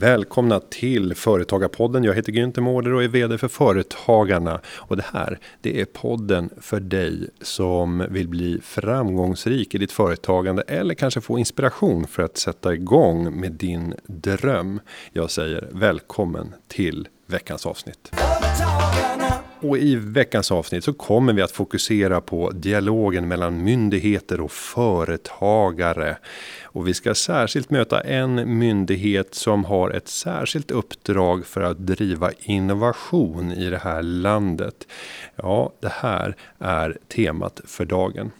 Välkomna till Företagarpodden. Jag heter Günther Mårder och är VD för Företagarna. Och det här, det är podden för dig som vill bli framgångsrik i ditt företagande eller kanske få inspiration för att sätta igång med din dröm. Jag säger välkommen till veckans avsnitt. Och i veckans avsnitt så kommer vi att fokusera på dialogen mellan myndigheter och företagare. Och vi ska särskilt möta en myndighet som har ett särskilt uppdrag för att driva innovation i det här landet. Ja, det här är temat för dagen.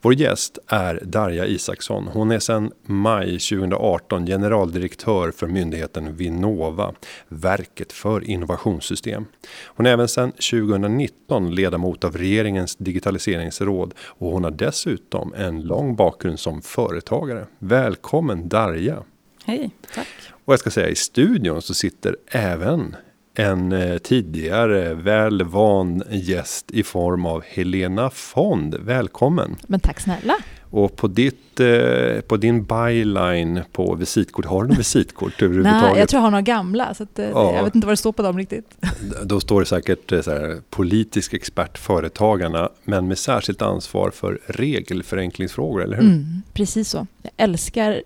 Vår gäst är Darja Isaksson. Hon är sedan maj 2018 generaldirektör för myndigheten Vinnova, verket för innovationssystem. Hon är även sedan 2019 ledamot av regeringens digitaliseringsråd och hon har dessutom en lång bakgrund som företagare. Välkommen Darja! Hej, tack! Och jag ska säga i studion så sitter även en eh, tidigare väl van gäst i form av Helena Fond. Välkommen! Men tack snälla! Och på, ditt, eh, på din byline på visitkort, har du något visitkort överhuvudtaget? Nej, jag tror jag har några gamla, så att, eh, ja. jag vet inte vad det står på dem riktigt. Då står det säkert så här, politisk expert Företagarna, men med särskilt ansvar för regelförenklingsfrågor, eller hur? Mm, precis så. Jag älskar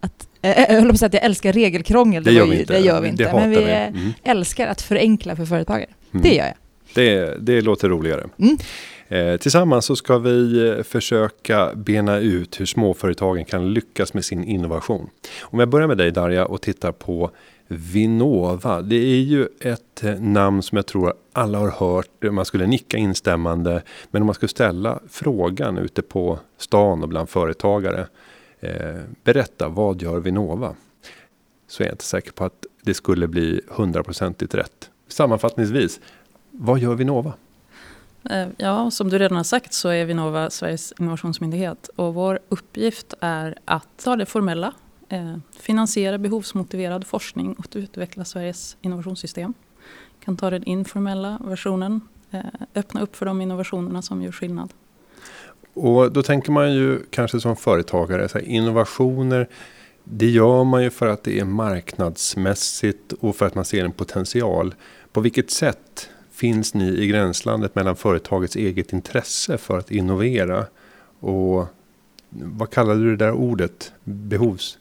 att jag höll på att säga att jag älskar regelkrångel. Det, det gör vi inte. Det gör vi inte. men vi, vi. Mm. älskar att förenkla för företagare. Mm. Det gör jag. Det, det låter roligare. Mm. Eh, tillsammans så ska vi eh, försöka bena ut hur småföretagen kan lyckas med sin innovation. Om jag börjar med dig Darja och tittar på Vinnova. Det är ju ett eh, namn som jag tror alla har hört. Man skulle nicka instämmande. Men om man skulle ställa frågan ute på stan och bland företagare. Eh, berätta, vad gör Vinnova? Så är jag inte säker på att det skulle bli hundraprocentigt rätt. Sammanfattningsvis, vad gör Vinnova? Eh, ja, som du redan har sagt så är Vinnova Sveriges innovationsmyndighet. Och vår uppgift är att ta det formella, eh, finansiera behovsmotiverad forskning och utveckla Sveriges innovationssystem. Kan ta den informella versionen, eh, öppna upp för de innovationerna som gör skillnad. Och då tänker man ju kanske som företagare, så här, innovationer, det gör man ju för att det är marknadsmässigt och för att man ser en potential. På vilket sätt finns ni i gränslandet mellan företagets eget intresse för att innovera och vad kallade du det där ordet? Behovs...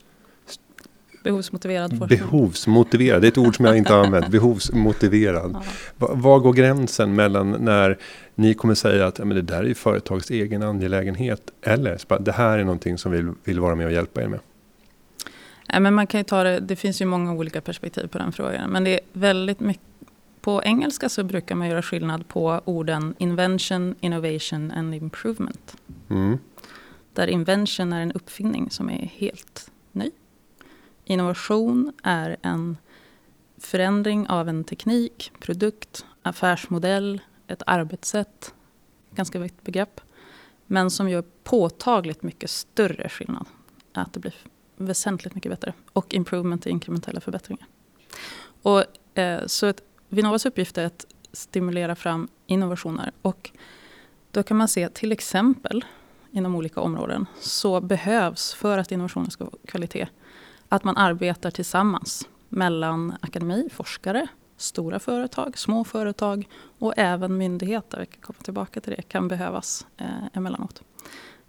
Behovsmotiverad forskning. Behovsmotiverad, det är ett ord som jag inte har använt. Behovsmotiverad. Ja. Var går gränsen mellan när ni kommer säga att ja, men det där är ju företagets egen angelägenhet. Eller det här är någonting som vi vill vara med och hjälpa er med. Ja, men man kan ta det, det finns ju många olika perspektiv på den frågan. Men det är väldigt mycket på engelska så brukar man göra skillnad på orden invention, innovation and improvement. Mm. Där invention är en uppfinning som är helt ny. Innovation är en förändring av en teknik, produkt, affärsmodell, ett arbetssätt, ganska vitt begrepp, men som gör påtagligt mycket större skillnad. Att det blir väsentligt mycket bättre. Och improvement är inkrementella förbättringar. Och, eh, så ett, Vinnovas uppgift är att stimulera fram innovationer. Och då kan man se till exempel inom olika områden så behövs för att innovationen ska få kvalitet att man arbetar tillsammans mellan akademi, forskare, stora företag, små företag och även myndigheter, vi kan komma tillbaka till det, kan behövas eh, emellanåt.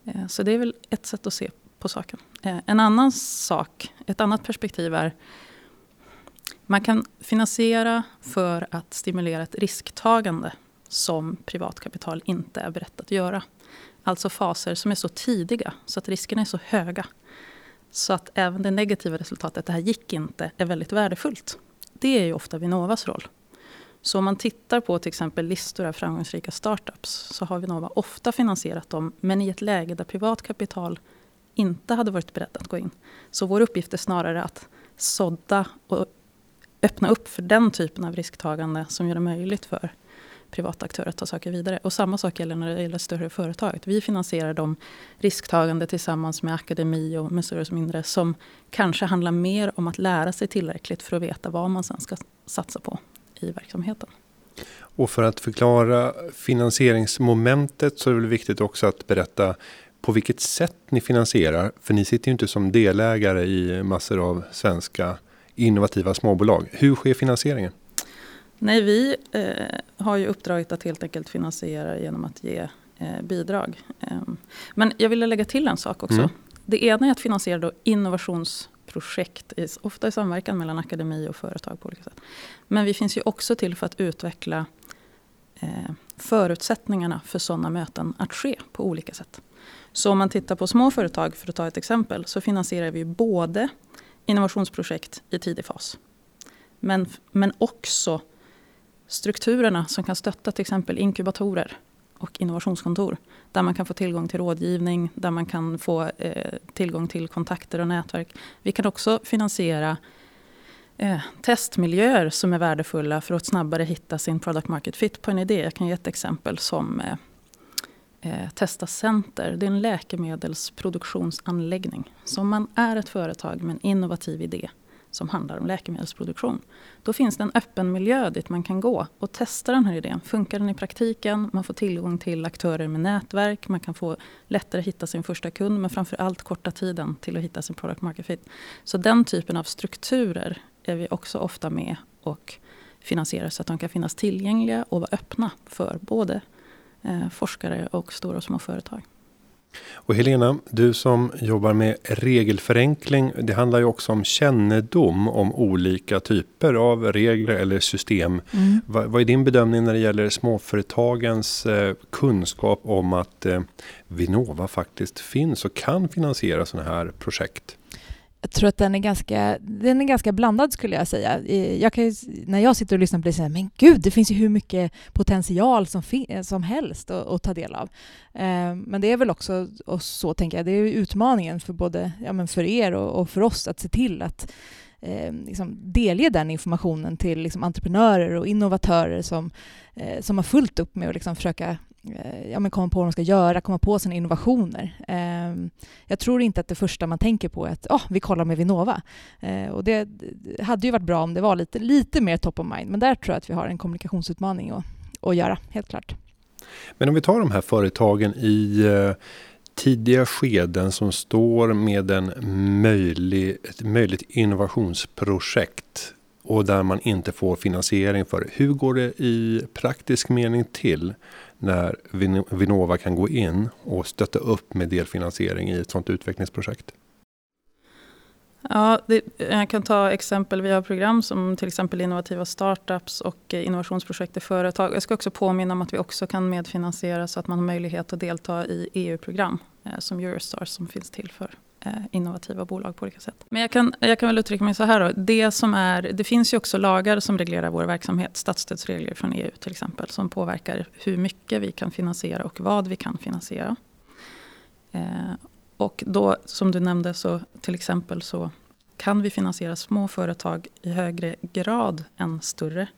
Eh, så det är väl ett sätt att se på saken. Eh, en annan sak, ett annat perspektiv är man kan finansiera för att stimulera ett risktagande som privatkapital inte är berett att göra. Alltså faser som är så tidiga så att riskerna är så höga. Så att även det negativa resultatet, det här gick inte, är väldigt värdefullt. Det är ju ofta Vinnovas roll. Så om man tittar på till exempel listor av framgångsrika startups så har Vinnova ofta finansierat dem men i ett läge där privat kapital inte hade varit berett att gå in. Så vår uppgift är snarare att sådda och öppna upp för den typen av risktagande som gör det möjligt för privata aktörer att ta saker vidare. Och samma sak gäller när det gäller större företag. Vi finansierar de risktagande tillsammans med akademi och med större och mindre som kanske handlar mer om att lära sig tillräckligt för att veta vad man sen ska satsa på i verksamheten. Och för att förklara finansieringsmomentet så är det viktigt också att berätta på vilket sätt ni finansierar. För ni sitter ju inte som delägare i massor av svenska innovativa småbolag. Hur sker finansieringen? Nej, vi eh, har ju uppdraget att helt enkelt finansiera genom att ge eh, bidrag. Eh, men jag ville lägga till en sak också. Mm. Det ena är att finansiera då innovationsprojekt, ofta i samverkan mellan akademi och företag på olika sätt. Men vi finns ju också till för att utveckla eh, förutsättningarna för sådana möten att ske på olika sätt. Så om man tittar på små företag, för att ta ett exempel, så finansierar vi både innovationsprojekt i tidig fas. Men, men också strukturerna som kan stötta till exempel inkubatorer och innovationskontor. Där man kan få tillgång till rådgivning, där man kan få eh, tillgång till kontakter och nätverk. Vi kan också finansiera eh, testmiljöer som är värdefulla för att snabbare hitta sin product market fit på en idé. Jag kan ge ett exempel som eh, eh, Testa Center. Det är en läkemedelsproduktionsanläggning. Så om man är ett företag med en innovativ idé som handlar om läkemedelsproduktion. Då finns det en öppen miljö dit man kan gå och testa den här idén. Funkar den i praktiken? Man får tillgång till aktörer med nätverk. Man kan få lättare hitta sin första kund men framför allt korta tiden till att hitta sin product market fit. Så den typen av strukturer är vi också ofta med och finansierar så att de kan finnas tillgängliga och vara öppna för både eh, forskare och stora och små företag. Och Helena, du som jobbar med regelförenkling. Det handlar ju också om kännedom om olika typer av regler eller system. Mm. Vad, vad, är din bedömning när det gäller småföretagens eh, kunskap om att eh, Vinnova faktiskt finns och kan finansiera sådana här projekt? Jag tror att den är ganska, den är ganska blandad skulle jag säga. Jag kan, när jag sitter och lyssnar på det säger men gud, det finns ju hur mycket potential som, som helst att, att ta del av. Eh, men det är väl också, och så tänker jag, det är utmaningen för både ja, men för er och, och för oss att se till att eh, liksom delge den informationen till liksom entreprenörer och innovatörer som, eh, som har fullt upp med att liksom försöka Eh, ja, men komma på vad de ska göra, komma på sina innovationer. Ehm, jag tror inte att det första man tänker på är att oh, vi kollar med Vinnova. Eh, och det, hade ju varit bra om det var lite, lite mer top of mind, men där tror jag att vi har en kommunikationsutmaning att, att göra, helt klart. Men om vi tar de här företagen i eh, tidiga skeden som står med en möjlig, ett möjligt innovationsprojekt och där man inte får finansiering för det. Hur går det i praktisk mening till när Vinnova kan gå in och stötta upp med delfinansiering i ett sådant utvecklingsprojekt? Ja, det, jag kan ta exempel. Vi har program som till exempel innovativa startups och eh, innovationsprojekt i företag. Jag ska också påminna om att vi också kan medfinansiera så att man har möjlighet att delta i EU-program eh, som Eurostars som finns till för Eh, innovativa bolag på olika sätt. Men jag kan, jag kan väl uttrycka mig så här då. Det, som är, det finns ju också lagar som reglerar vår verksamhet. Statsstödsregler från EU till exempel. Som påverkar hur mycket vi kan finansiera och vad vi kan finansiera. Eh, och då som du nämnde så till exempel så kan vi finansiera små företag i högre grad än större.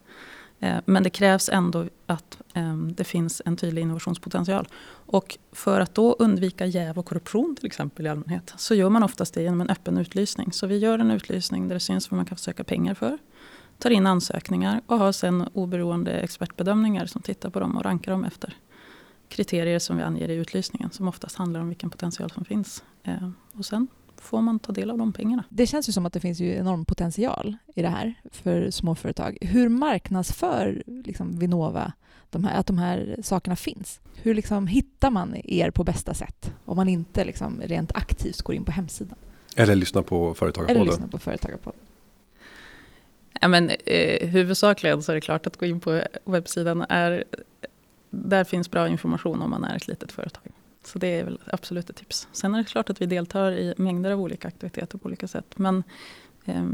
Eh, men det krävs ändå att ehm, det finns en tydlig innovationspotential. Och för att då undvika jäv och korruption till exempel i allmänhet så gör man oftast det genom en öppen utlysning. Så vi gör en utlysning där det syns vad man kan söka pengar för. Tar in ansökningar och har sen oberoende expertbedömningar som tittar på dem och rankar dem efter kriterier som vi anger i utlysningen som oftast handlar om vilken potential som finns. Ehm, och sen får man ta del av de pengarna. Det känns ju som att det finns ju enorm potential i det här för småföretag. Hur marknadsför liksom Vinnova de här, att de här sakerna finns? Hur liksom hittar man er på bästa sätt om man inte liksom rent aktivt går in på hemsidan? Eller lyssnar på Företagarpodden. Eller lyssnar på Företagarpodden. Ja, men, eh, huvudsakligen så är det klart att gå in på webbsidan. Är, där finns bra information om man är ett litet företag. Så det är väl absolut ett tips. Sen är det klart att vi deltar i mängder av olika aktiviteter på olika sätt. Men eh,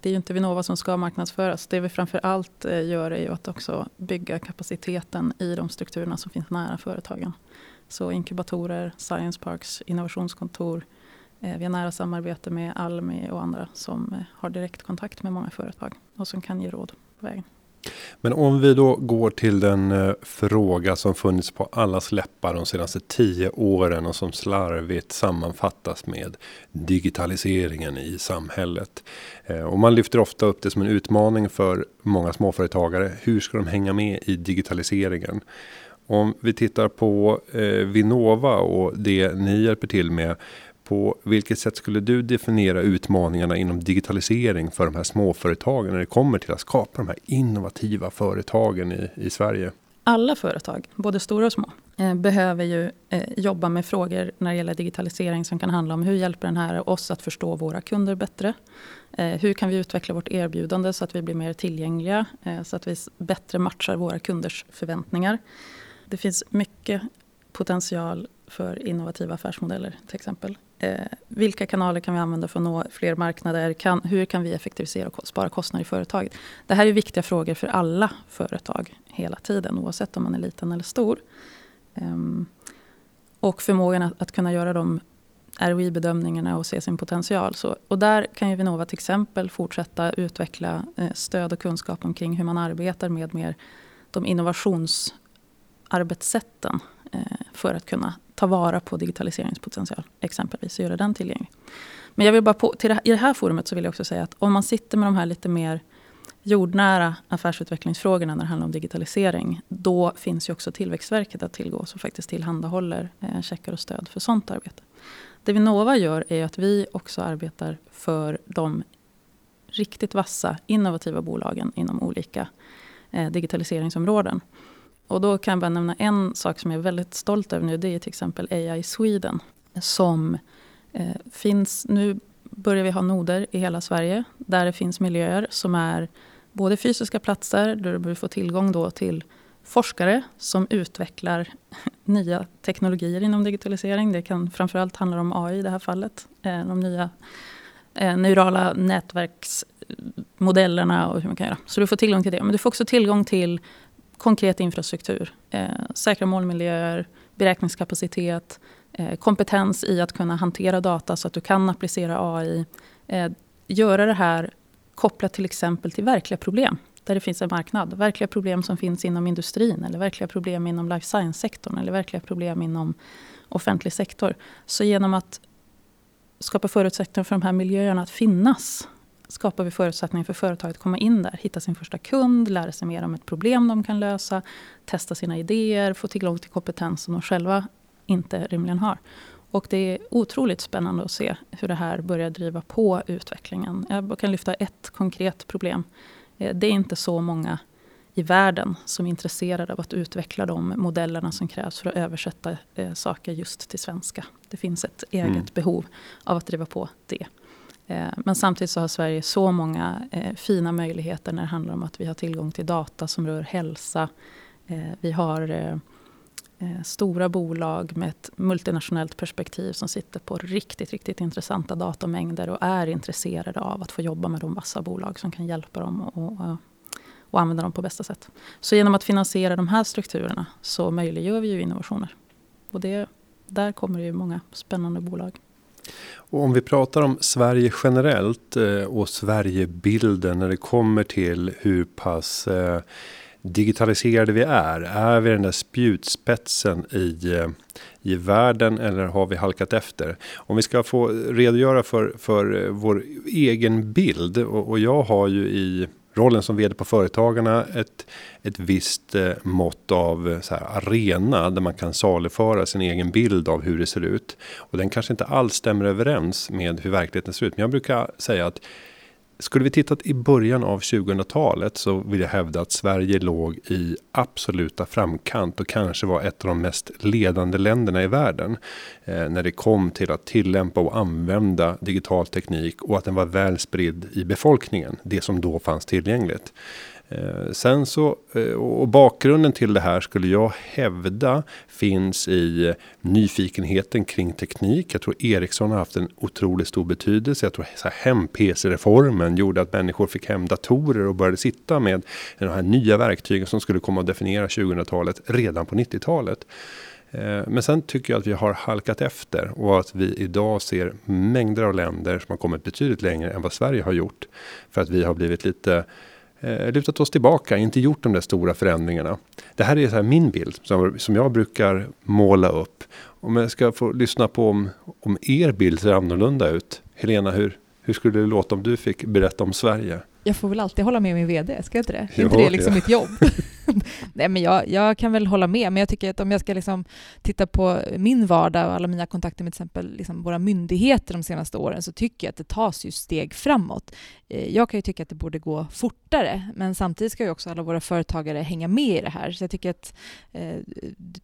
det är ju inte Vinnova som ska marknadsföras. Det vi framför allt eh, gör är ju att också bygga kapaciteten i de strukturerna som finns nära företagen. Så inkubatorer, science parks, innovationskontor. Eh, vi har nära samarbete med Almi och andra som eh, har direktkontakt med många företag och som kan ge råd på vägen. Men om vi då går till den eh, fråga som funnits på allas läppar de senaste tio åren och som slarvigt sammanfattas med digitaliseringen i samhället. Eh, och man lyfter ofta upp det som en utmaning för många småföretagare. Hur ska de hänga med i digitaliseringen? Om vi tittar på eh, Vinnova och det ni hjälper till med på vilket sätt skulle du definiera utmaningarna inom digitalisering för de här småföretagen när det kommer till att skapa de här innovativa företagen i, i Sverige? Alla företag, både stora och små, eh, behöver ju eh, jobba med frågor när det gäller digitalisering som kan handla om hur hjälper den här oss att förstå våra kunder bättre? Eh, hur kan vi utveckla vårt erbjudande så att vi blir mer tillgängliga? Eh, så att vi bättre matchar våra kunders förväntningar. Det finns mycket potential för innovativa affärsmodeller till exempel. Eh, vilka kanaler kan vi använda för att nå fler marknader? Kan, hur kan vi effektivisera och spara kostnader i företaget? Det här är viktiga frågor för alla företag hela tiden oavsett om man är liten eller stor. Eh, och förmågan att, att, kunna göra de ROI-bedömningarna och se sin potential. Så, och där kan ju Vinnova till exempel fortsätta utveckla eh, stöd och kunskap omkring hur man arbetar med mer de innovationsarbetssätten Eh, för att kunna ta vara på digitaliseringspotential, exempelvis, och göra den tillgänglig. Men jag vill bara på, till det, i det här forumet så vill jag också säga att om man sitter med de här lite mer jordnära affärsutvecklingsfrågorna när det handlar om digitalisering, då finns ju också Tillväxtverket att tillgå som faktiskt tillhandahåller eh, checkar och stöd för sånt arbete. Det Vinnova gör är att vi också arbetar för de riktigt vassa, innovativa bolagen inom olika eh, digitaliseringsområden. Och då kan jag bara nämna en sak som jag är väldigt stolt över nu. Det är till exempel AI Sweden. Som eh, finns, nu börjar vi ha noder i hela Sverige. Där det finns miljöer som är både fysiska platser där du får tillgång då till forskare som utvecklar nya teknologier inom digitalisering. Det kan framförallt handla om AI i det här fallet. Eh, de nya eh, neurala nätverksmodellerna och hur man kan göra. Så du får tillgång till det. Men du får också tillgång till konkret infrastruktur. Eh, säkra målmiljöer, beräkningskapacitet, eh, kompetens i att kunna hantera data så att du kan applicera AI. Eh, göra det här kopplat till exempel till verkliga problem där det finns en marknad. Verkliga problem som finns inom industrin eller verkliga problem inom life science-sektorn eller verkliga problem inom offentlig sektor. Så genom att skapa förutsättningar för de här miljöerna att finnas skapar vi förutsättningar för företaget att komma in där, hitta sin första kund, lära sig mer om ett problem de kan lösa, testa sina idéer, få tillgång till kompetens som de själva inte rimligen har. Och det är otroligt spännande att se hur det här börjar driva på utvecklingen. Jag kan lyfta ett konkret problem. Eh, det är inte så många i världen som är intresserade av att utveckla de modellerna som krävs för att översätta eh, saker just till svenska. Det finns ett eget mm. behov av att driva på det. Eh, men samtidigt så har Sverige så många eh, fina möjligheter när det handlar om att vi har tillgång till data som rör hälsa. Eh, vi har stora bolag med ett multinationellt perspektiv som sitter på riktigt, riktigt intressanta datamängder och är intresserade av att få jobba med de vassa bolag som kan hjälpa dem och, och använda dem på bästa sätt. Så genom att finansiera de här strukturerna så möjliggör vi ju innovationer. Och det, där kommer det ju många spännande bolag. Och om vi pratar om Sverige generellt eh, och Sverigebilden när det kommer till hur pass eh, digitaliserade vi är. Är vi den där spjutspetsen i, eh, i världen eller har vi halkat efter? Om vi ska få redogöra för, för vår egen bild och, och jag har ju i rollen som vd på Företagarna ett, ett visst eh, mått av eh, så här, arena där man kan saluföra sin egen bild av hur det ser ut. Och den kanske inte alls stämmer överens med hur verkligheten ser ut. Men jag brukar säga att skulle vi tittat i början av 2000-talet så vill jag hävda att Sverige låg i absoluta framkant och kanske var ett av de mest ledande länderna i världen. Eh, när det kom till att tillämpa och använda digital teknik och att den var väl spridd i befolkningen. Det som då fanns tillgängligt. Eh, sen så, eh, och bakgrunden till det här skulle jag hävda finns i nyfikenheten kring teknik. Jag tror Ericsson har haft en otroligt stor betydelse. Jag tror hem-PC-reformen gjorde att människor fick hem datorer och började sitta med de här nya verktygen som skulle komma att definiera 2000-talet redan på 90-talet. Eh, men sen tycker jag att vi har halkat efter och att vi idag ser mängder av länder som har kommit betydligt längre än vad Sverige har gjort. För att vi har blivit lite eh, lutat oss tillbaka, inte gjort de där stora förändringarna. Det här är så här min bild som, som jag brukar måla upp. Om jag ska få lyssna på om, om er bild ser annorlunda ut. Helena, hur, hur skulle det låta om du fick berätta om Sverige? Jag får väl alltid hålla med min VD, ska jag inte det? Är inte det liksom ja. mitt jobb? Nej, men jag, jag kan väl hålla med, men jag tycker att om jag ska liksom titta på min vardag och alla mina kontakter med till exempel liksom våra myndigheter de senaste åren så tycker jag att det tas ju steg framåt. Eh, jag kan ju tycka att det borde gå fortare, men samtidigt ska ju också alla våra företagare hänga med i det här. Så jag tycker att eh,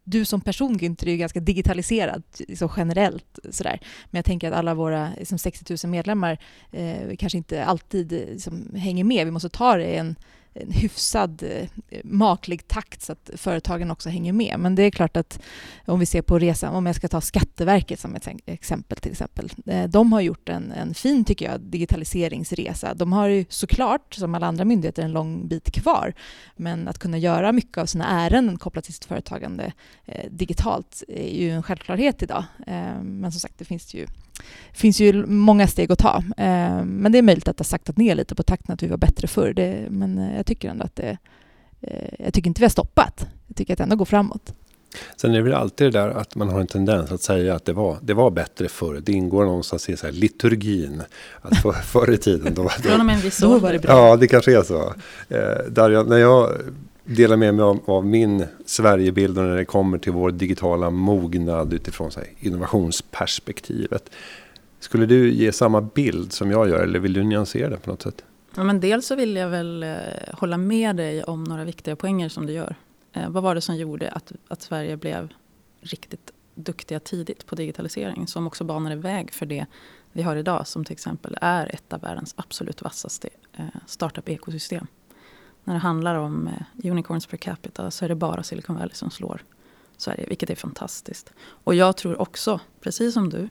du som person, Günther, är ju ganska digitaliserad liksom generellt. Sådär. Men jag tänker att alla våra liksom 60 000 medlemmar eh, kanske inte alltid liksom, hänger med. Vi måste ta det i en en hyfsad eh, maklig takt så att företagen också hänger med. Men det är klart att om vi ser på resan, om jag ska ta Skatteverket som ett exempel till exempel. Eh, de har gjort en, en fin, tycker jag, digitaliseringsresa. De har ju såklart, som alla andra myndigheter, en lång bit kvar. Men att kunna göra mycket av sina ärenden kopplat till sitt företagande eh, digitalt är ju en självklarhet idag. Eh, men som sagt, det finns ju finns ju många steg att ta. Eh, men det är möjligt att det har saktat ner lite på takten, att vi var bättre förr. Det, men eh, jag tycker ändå att det... Eh, jag tycker inte vi har stoppat. Jag tycker att det ändå går framåt. Sen är det väl alltid det där att man har en tendens att säga att det var, det var bättre förr. Det ingår någonstans i så här liturgin. Att för, förr i tiden då... Från och med en viss det bra. Ja, det kanske är så. Eh, där jag, när jag delar med mig av, av, min Sverigebild när det kommer till vår digitala mognad utifrån så här, innovationsperspektivet. Skulle du ge samma bild som jag gör eller vill du nyansera det på något sätt? Ja, men dels så vill jag väl eh, hålla med dig om några viktiga poänger som du gör. Eh, vad var det som gjorde att, att Sverige blev riktigt duktiga tidigt på digitalisering som också banade väg för det vi har idag som till exempel är ett av världens absolut vassaste eh, startup-ekosystem. När det handlar om eh, unicorns per capita så är det bara Silicon Valley som slår Sverige, vilket är fantastiskt. Och jag tror också, precis som du,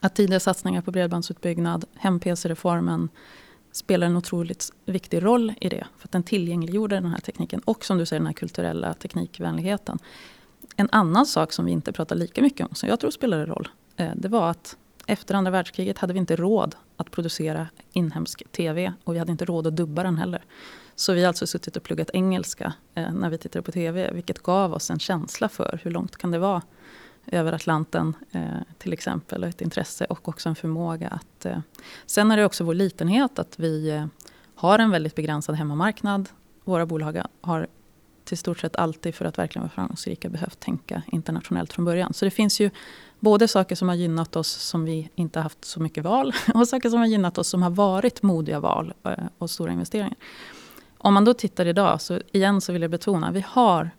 att tidiga satsningar på bredbandsutbyggnad, hem-PC-reformen spelar en otroligt viktig roll i det. För att den tillgängliggjorde den här tekniken och som du säger den här kulturella teknikvänligheten. En annan sak som vi inte pratar lika mycket om, som jag tror spelade roll, eh, det var att efter andra världskriget hade vi inte råd att producera inhemsk TV och vi hade inte råd att dubba den heller. Så vi har alltså suttit och pluggat engelska eh, när vi tittade på TV, vilket gav oss en känsla för hur långt kan det vara över Atlanten eh, till exempel. Och ett intresse och också en förmåga att... Eh. Sen är det också vår litenhet att vi eh, har en väldigt begränsad hemmamarknad. Våra bolag har till stort sett alltid för att verkligen vara framgångsrika behövt tänka internationellt från början. Så det finns ju både saker som har gynnat oss som vi inte haft så mycket val och saker som har gynnat oss som har varit modiga val eh, och stora investeringar. Om man då tittar idag, så igen så vill jag betona, vi har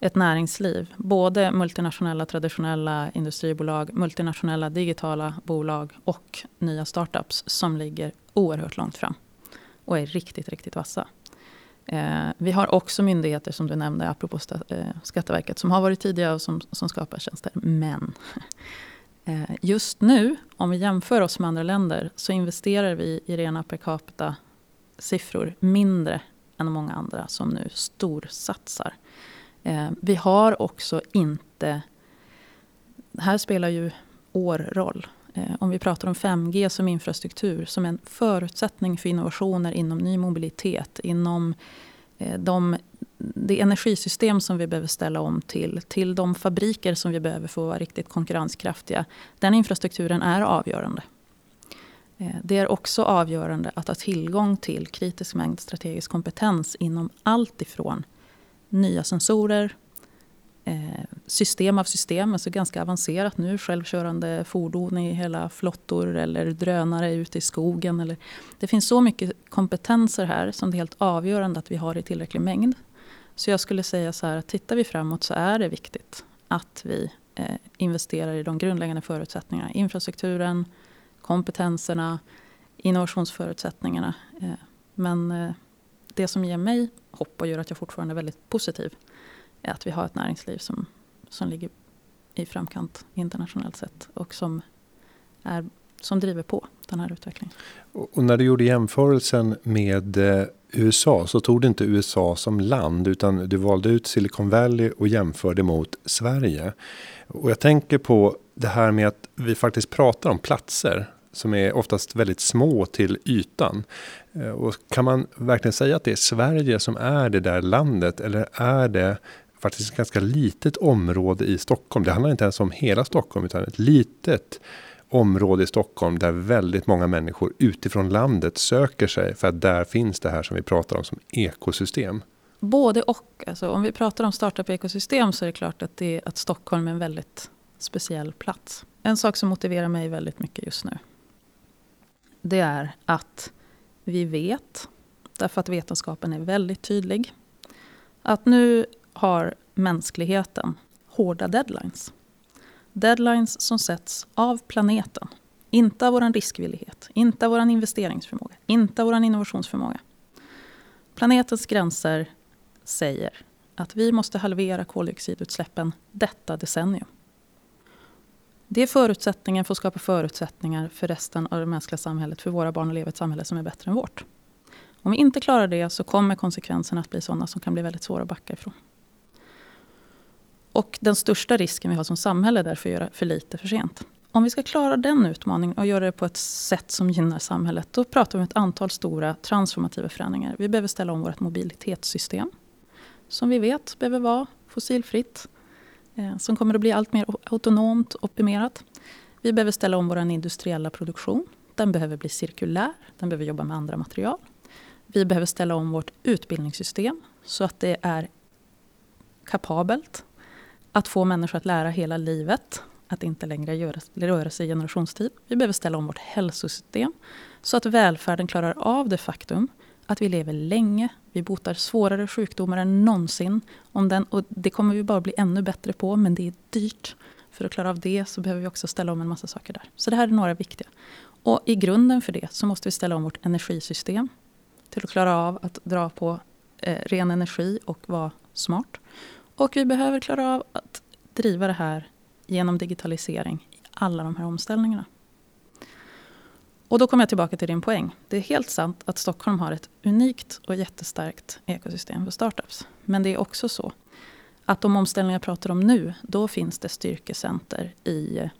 ett näringsliv, både multinationella traditionella industribolag, multinationella digitala bolag och nya startups som ligger oerhört långt fram och är riktigt, riktigt vassa. Eh, vi har också myndigheter som du nämnde, apropå eh, Skatteverket, som har varit tidiga och som, som skapar tjänster. Men eh, just nu, om vi jämför oss med andra länder, så investerar vi i rena per capita siffror mindre än många andra som nu storsatsar. Eh, vi har också inte... Här spelar ju år roll. Eh, om vi pratar om 5G som infrastruktur, som en förutsättning för innovationer inom ny mobilitet, inom eh, de, det energisystem som vi behöver ställa om till, till de fabriker som vi behöver för att vara riktigt konkurrenskraftiga. Den infrastrukturen är avgörande. Eh, det är också avgörande att ha tillgång till kritisk mängd strategisk kompetens inom allt ifrån nya sensorer, eh, system av system, alltså ganska avancerat nu, självkörande fordon i hela flottor eller drönare ute i skogen. Eller, det finns så mycket kompetenser här som det är helt avgörande att vi har i tillräcklig mängd. Så jag skulle säga så här att tittar vi framåt så är det viktigt att vi eh, investerar i de grundläggande förutsättningarna. Infrastrukturen, kompetenserna, innovationsförutsättningarna. Eh, men eh, det som ger mig hopp och gör att jag fortfarande är väldigt positiv är att vi har ett näringsliv som, som ligger i framkant internationellt sett och som, är, som driver på den här utvecklingen. Och när du gjorde jämförelsen med eh, USA så tog du inte USA som land utan du valde ut Silicon Valley och jämförde mot Sverige. Och jag tänker på det här med att vi faktiskt pratar om platser som är oftast väldigt små till ytan. Eh, och kan man verkligen säga att det är Sverige som är det där landet eller är det faktiskt ett ganska litet område i Stockholm. Det handlar inte ens om hela Stockholm utan ett litet område i Stockholm där väldigt många människor utifrån landet söker sig för att där finns det här som vi pratar om som ekosystem. Både och. Alltså, om vi pratar om startup-ekosystem så är det klart att, det, att Stockholm är en väldigt speciell plats. En sak som motiverar mig väldigt mycket just nu. Det är att vi vet, därför att vetenskapen är väldigt tydlig, att nu har mänskligheten hårda deadlines. Deadlines som sätts av planeten. Inte av vår riskvillighet, inte av vår investeringsförmåga, inte av vår innovationsförmåga. Planetens gränser säger att vi måste halvera koldioxidutsläppen detta decennium. Det är förutsättningen för att skapa förutsättningar för resten av det mänskliga samhället, för våra barn att leva i ett samhälle som är bättre än vårt. Om vi inte klarar det så kommer konsekvenserna att bli sådana som kan bli väldigt svåra att backa ifrån. Och den största risken vi har som samhälle är därför att göra för lite för sent. Om vi ska klara den utmaningen och göra det på ett sätt som gynnar samhället, då pratar vi om ett antal stora transformativa förändringar. Vi behöver ställa om vårt mobilitetssystem, som vi vet behöver vara fossilfritt, Eh, som kommer att bli allt mer autonomt optimerat. Vi behöver ställa om vår industriella produktion. Den behöver bli cirkulär, den behöver jobba med andra material. Vi behöver ställa om vårt utbildningssystem så att det är kapabelt att få människor att lära hela livet att inte längre göra, röra sig i generationstid. Vi behöver ställa om vårt hälsosystem så att välfärden klarar av det faktum att vi lever länge, vi botar svårare sjukdomar än någonsin. Om den, och det kommer vi bara bli ännu bättre på, men det är dyrt. För att klara av det så behöver vi också ställa om en massa saker där. Så det här är några viktiga. Och i grunden för det så måste vi ställa om vårt energisystem till att klara av att dra på eh, ren energi och vara smart. Och vi behöver klara av att driva det här genom digitalisering i alla de här omställningarna. Och då kommer jag tillbaka till din poäng. Det är helt sant att Stockholm har ett unikt och jättestarkt ekosystem för startups. Men det är också så att de omställningar jag pratar om nu, då finns det styrkecenter i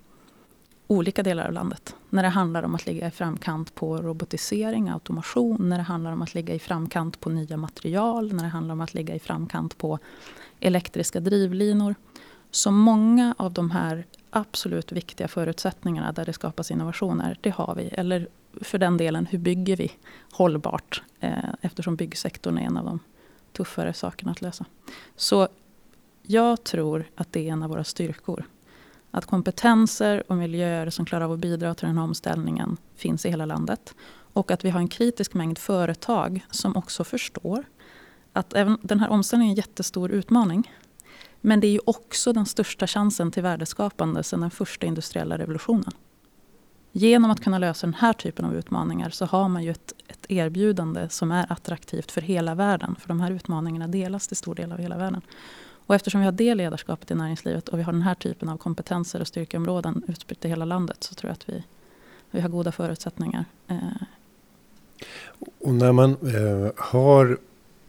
olika delar av landet. När det handlar om att ligga i framkant på robotisering, automation, när det handlar om att ligga i framkant på nya material, när det handlar om att ligga i framkant på elektriska drivlinor. Så många av de här absolut viktiga förutsättningarna där det skapas innovationer, det har vi. Eller för den delen, hur bygger vi hållbart? Eh, eftersom byggsektorn är en av de tuffare sakerna att lösa. Så jag tror att det är en av våra styrkor. Att kompetenser och miljöer som klarar av att bidra till den här omställningen finns i hela landet. Och att vi har en kritisk mängd företag som också förstår att även den här omställningen är en jättestor utmaning. Men det är ju också den största chansen till värdeskapande sedan den första industriella revolutionen. Genom att kunna lösa den här typen av utmaningar så har man ju ett, ett erbjudande som är attraktivt för hela världen. För de här utmaningarna delas till stor del av hela världen. Och eftersom vi har det ledarskapet i näringslivet och vi har den här typen av kompetenser och styrkeområden utspritt i hela landet så tror jag att vi, vi har goda förutsättningar. Eh. Och när man eh, har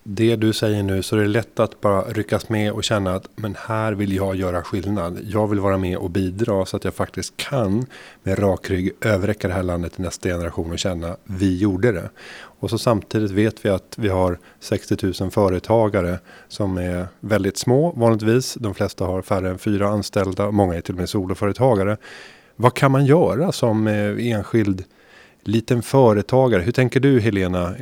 det du säger nu så är det lätt att bara ryckas med och känna att men här vill jag göra skillnad. Jag vill vara med och bidra så att jag faktiskt kan med rak rygg överräcka det här landet till nästa generation och känna vi gjorde det. Och så samtidigt vet vi att vi har 60 000 företagare som är väldigt små vanligtvis. De flesta har färre än fyra anställda. Många är till och med soloföretagare. Vad kan man göra som eh, enskild liten företagare. Hur tänker du Helena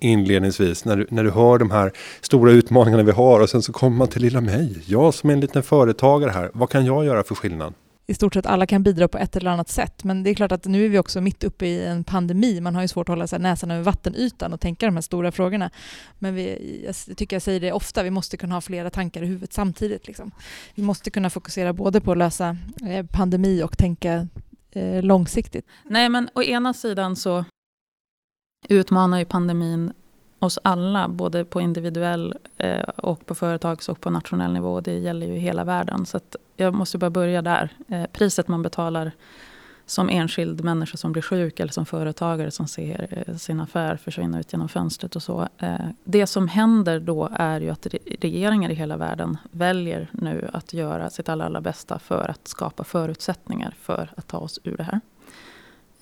inledningsvis när du, när du hör de här stora utmaningarna vi har och sen så kommer man till lilla mig. Jag som är en liten företagare här. Vad kan jag göra för skillnad? i stort sett alla kan bidra på ett eller annat sätt. Men det är klart att nu är vi också mitt uppe i en pandemi. Man har ju svårt att hålla sig näsan över vattenytan och tänka de här stora frågorna. Men vi, jag tycker jag säger det ofta, vi måste kunna ha flera tankar i huvudet samtidigt. Liksom. Vi måste kunna fokusera både på att lösa eh, pandemi och tänka eh, långsiktigt. Nej, men å ena sidan så utmanar ju pandemin oss alla, både på individuell eh, och på företags och på nationell nivå. Det gäller ju hela världen. Så jag måste bara börja där. Eh, priset man betalar som enskild människa som blir sjuk eller som företagare som ser eh, sin affär försvinna ut genom fönstret och så. Eh, det som händer då är ju att regeringar i hela världen väljer nu att göra sitt allra, allra bästa för att skapa förutsättningar för att ta oss ur det här.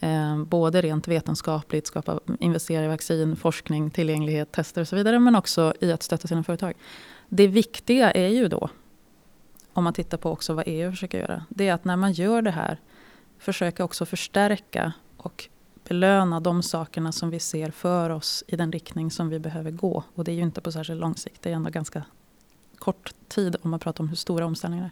Eh, både rent vetenskapligt, skapa, investera i vaccin, forskning, tillgänglighet, tester och så vidare. Men också i att stötta sina företag. Det viktiga är ju då, om man tittar på också vad EU försöker göra. Det är att när man gör det här försöka också förstärka och belöna de sakerna som vi ser för oss i den riktning som vi behöver gå. Och det är ju inte på särskilt lång sikt, det är ändå ganska kort tid om man pratar om hur stora omställningar är.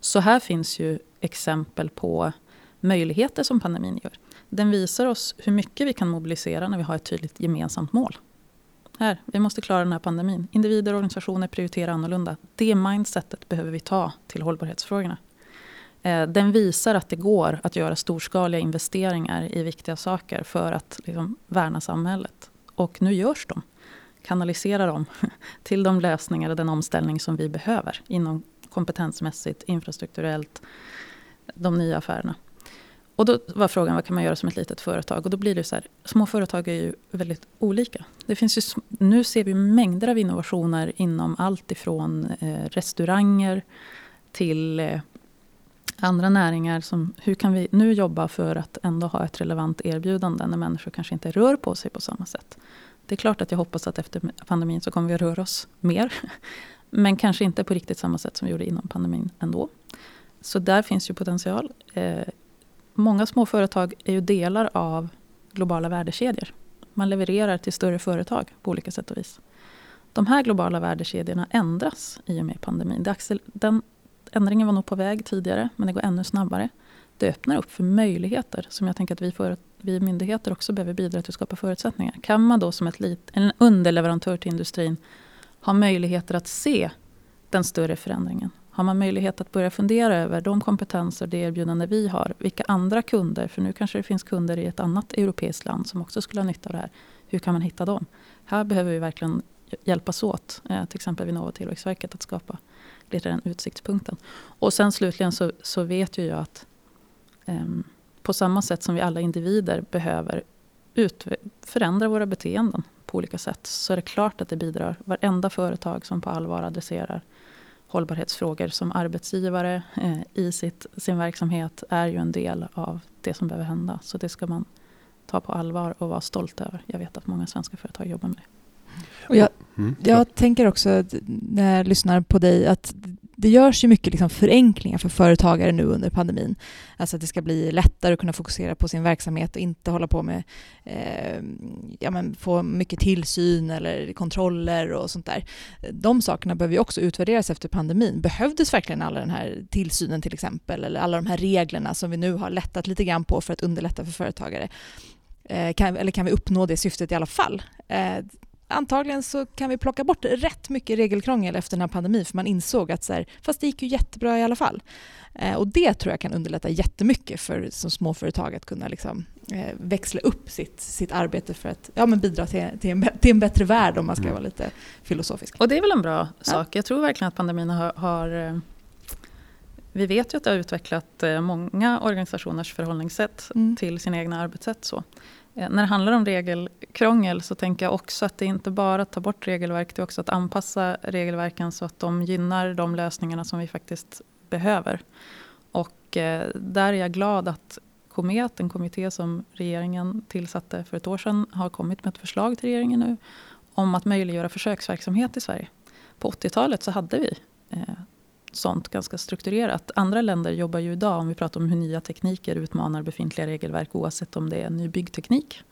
Så här finns ju exempel på möjligheter som pandemin gör. Den visar oss hur mycket vi kan mobilisera när vi har ett tydligt gemensamt mål. Här, vi måste klara den här pandemin. Individer och organisationer prioriterar annorlunda. Det mindsetet behöver vi ta till hållbarhetsfrågorna. Eh, den visar att det går att göra storskaliga investeringar i viktiga saker för att liksom, värna samhället. Och nu görs de. Kanalisera dem till de lösningar och den omställning som vi behöver inom kompetensmässigt, infrastrukturellt, de nya affärerna. Och då var frågan vad kan man göra som ett litet företag? Och då blir det så här, små företag är ju väldigt olika. Det finns ju, nu ser vi mängder av innovationer inom allt ifrån eh, restauranger till eh, andra näringar. Som, hur kan vi nu jobba för att ändå ha ett relevant erbjudande när människor kanske inte rör på sig på samma sätt? Det är klart att jag hoppas att efter pandemin så kommer vi att röra oss mer. Men kanske inte på riktigt samma sätt som vi gjorde innan pandemin ändå. Så där finns ju potential. Eh, många små företag är ju delar av globala värdekedjor. Man levererar till större företag på olika sätt och vis. De här globala värdekedjorna ändras i och med pandemin. Den ändringen var nog på väg tidigare, men det går ännu snabbare. Det öppnar upp för möjligheter som jag tänker att vi, för, vi myndigheter också behöver bidra till att skapa förutsättningar. Kan man då som ett lit, en underleverantör till industrin ha möjligheter att se den större förändringen? Har man möjlighet att börja fundera över de kompetenser, det erbjudande vi har. Vilka andra kunder, för nu kanske det finns kunder i ett annat europeiskt land som också skulle ha nytta av det här. Hur kan man hitta dem? Här behöver vi verkligen hjälpas åt, eh, till exempel Vinnova och Tillväxtverket, att skapa lite den utsiktspunkten. Och sen slutligen så, så vet ju jag att um, på samma sätt som vi alla individer behöver ut, förändra våra beteenden på olika sätt så är det klart att det bidrar. Varenda företag som på allvar adresserar hållbarhetsfrågor som arbetsgivare eh, i sitt, sin verksamhet är ju en del av det som behöver hända. Så det ska man ta på allvar och vara stolt över. Jag vet att många svenska företag jobbar med det. Och jag, mm, jag tänker också när jag lyssnar på dig att det görs ju mycket liksom förenklingar för företagare nu under pandemin. Alltså att det ska bli lättare att kunna fokusera på sin verksamhet och inte hålla på med eh, ja, men få mycket tillsyn eller kontroller och sånt där. De sakerna behöver ju också utvärderas efter pandemin. Behövdes verkligen alla den här tillsynen till exempel eller alla de här reglerna som vi nu har lättat lite grann på för att underlätta för företagare? Eh, kan, eller kan vi uppnå det syftet i alla fall? Eh, antagligen så kan vi plocka bort rätt mycket regelkrångel efter den här pandemin för man insåg att så här, fast det gick ju jättebra i alla fall. Eh, och det tror jag kan underlätta jättemycket för som småföretag att kunna liksom, eh, växla upp sitt, sitt arbete för att ja, men bidra till, till, en, till en bättre värld om man ska mm. vara lite filosofisk. Och det är väl en bra ja. sak. Jag tror verkligen att pandemin har, har eh, vi vet ju att det har utvecklat eh, många organisationers förhållningssätt mm. till sina egna arbetssätt. Så. Eh, när det handlar om regelkrångel så tänker jag också att det inte bara att ta bort regelverk, det är också att anpassa regelverken så att de gynnar de lösningarna som vi faktiskt behöver. Och eh, där är jag glad att Komet, en kommitté som regeringen tillsatte för ett år sedan, har kommit med ett förslag till regeringen nu om att möjliggöra försöksverksamhet i Sverige. På 80-talet så hade vi eh, sånt ganska strukturerat. Andra länder jobbar ju idag, om vi pratar om hur nya tekniker utmanar befintliga regelverk oavsett om det är ny byggteknik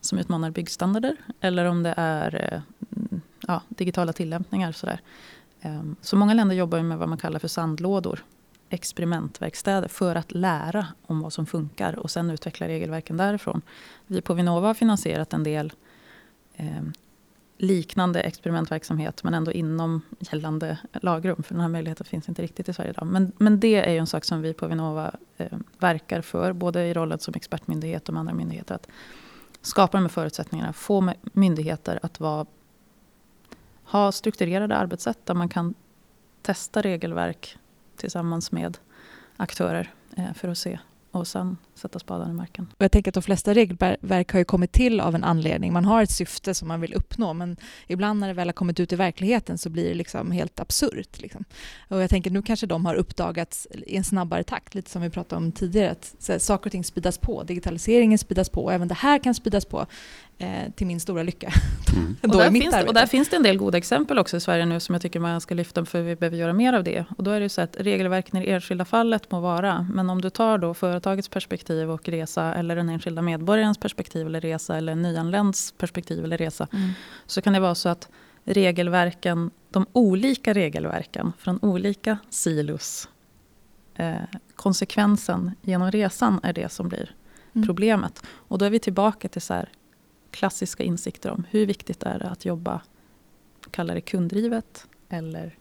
som utmanar byggstandarder eller om det är eh, ja, digitala tillämpningar. Sådär. Ehm, så många länder jobbar med vad man kallar för sandlådor, experimentverkstäder för att lära om vad som funkar och sen utveckla regelverken därifrån. Vi på Vinnova har finansierat en del ehm, liknande experimentverksamhet men ändå inom gällande lagrum. För den här möjligheten finns inte riktigt i Sverige idag. Men, men det är ju en sak som vi på Vinnova eh, verkar för, både i rollen som expertmyndighet och med andra myndigheter. Att skapa de här förutsättningarna, få myndigheter att vara, ha strukturerade arbetssätt där man kan testa regelverk tillsammans med aktörer eh, för att se och sen sätta spaden i marken. Och jag tänker att de flesta regelverk har ju kommit till av en anledning. Man har ett syfte som man vill uppnå men ibland när det väl har kommit ut i verkligheten så blir det liksom helt absurt. Liksom. Och jag tänker nu kanske de har uppdagats i en snabbare takt, lite som vi pratade om tidigare. Att saker och ting speedas på, digitaliseringen speedas på och även det här kan speedas på eh, till min stora lycka. Mm. och, där finns det, och där finns det en del goda exempel också i Sverige nu som jag tycker man ska lyfta för vi behöver göra mer av det. Och då är det så att regelverken i det enskilda fallet må vara, men om du tar då företagets perspektiv och resa eller den enskilda medborgarens perspektiv eller resa eller nyanländs perspektiv eller resa. Mm. Så kan det vara så att regelverken, de olika regelverken från olika silos eh, konsekvensen genom resan är det som blir mm. problemet. Och då är vi tillbaka till så klassiska insikter om hur viktigt är det att jobba, kalla det kunddrivet eller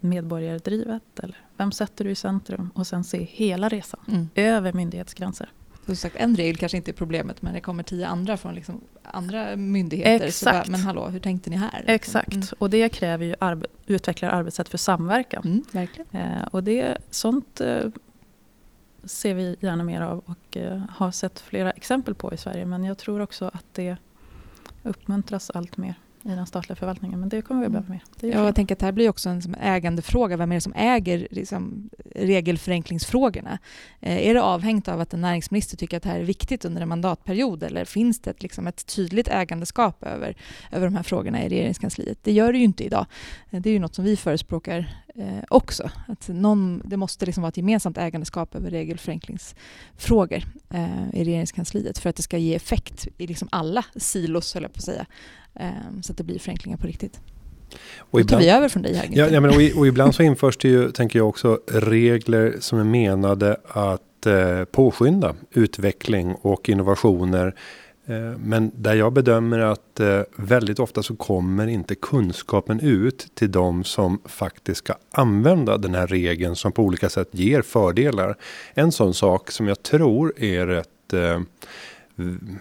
medborgardrivet. Eller vem sätter du i centrum? Och sen se hela resan mm. över myndighetsgränser. Så sagt, en regel kanske inte är problemet men det kommer tio andra från liksom andra myndigheter. Exakt. Bara, men hallå, hur tänkte ni här? Exakt, mm. och det kräver ju arbe utvecklar arbetssätt för samverkan. Mm, verkligen. Eh, och det, sånt eh, ser vi gärna mer av och eh, har sett flera exempel på i Sverige. Men jag tror också att det uppmuntras allt mer i den statliga förvaltningen. Men det kommer vi behöva mer. ja, jag tänker att det här blir också en ägandefråga. Vem är det som äger liksom, regelförenklingsfrågorna? Eh, är det avhängt av att en näringsminister tycker att det här är viktigt under en mandatperiod eller finns det ett, liksom, ett tydligt ägandeskap över, över de här frågorna i regeringskansliet? Det gör det ju inte idag. Eh, det är ju något som vi förespråkar eh, också. Att någon, det måste liksom vara ett gemensamt ägandeskap över regelförenklingsfrågor eh, i regeringskansliet för att det ska ge effekt i liksom alla silos, höll jag på att säga. Ehm, så att det blir förenklingar på riktigt. Och ibland, tar vi över från dig här. Ja, ja, men och, och, ibland så införs det ju, tänker jag också, regler som är menade att eh, påskynda utveckling och innovationer. Eh, men där jag bedömer att eh, väldigt ofta så kommer inte kunskapen ut till de som faktiskt ska använda den här regeln som på olika sätt ger fördelar. En sån sak som jag tror är rätt eh,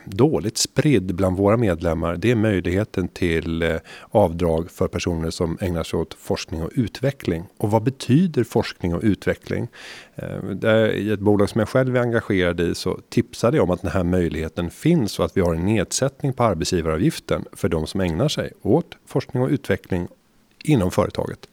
dåligt spridd bland våra medlemmar. Det är möjligheten till eh, avdrag för personer som ägnar sig åt forskning och utveckling. Och vad betyder forskning och utveckling? Eh, I ett bolag som jag själv är engagerad i så tipsade jag om att den här möjligheten finns och att vi har en nedsättning på arbetsgivaravgiften för de som ägnar sig åt forskning och utveckling inom företaget.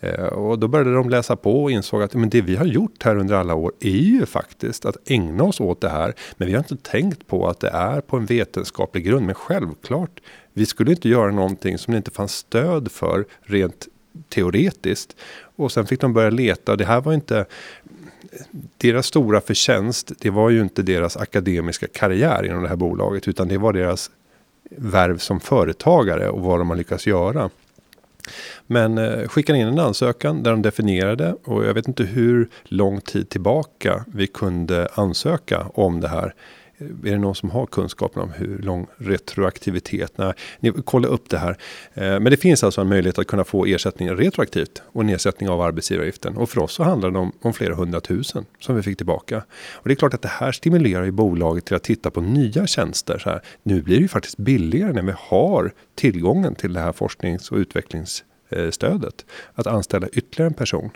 Eh, och då började de läsa på och insåg att men det vi har gjort här under alla år är ju faktiskt att ägna oss åt det här. Men vi har inte tänkt på att det är på en vetenskaplig grund. Men självklart, vi skulle inte göra någonting som det inte fanns stöd för rent teoretiskt. Och sen fick de börja leta. Det här var inte deras stora förtjänst. Det var ju inte deras akademiska karriär inom det här bolaget, utan det var deras värv som företagare och vad de har lyckats göra. Men eh, skickade in en ansökan där de definierade och jag vet inte hur lång tid tillbaka vi kunde ansöka om det här. Är det någon som har kunskapen om hur lång retroaktivitet? Nej, ni kolla upp det här. Eh, men det finns alltså en möjlighet att kunna få ersättning retroaktivt och nedsättning av arbetsgivaravgiften. Och för oss så handlar det om, om flera hundratusen som vi fick tillbaka. Och det är klart att det här stimulerar ju bolaget till att titta på nya tjänster. Så här, nu blir det ju faktiskt billigare när vi har tillgången till det här forsknings och utvecklingsstödet. Att anställa ytterligare en person.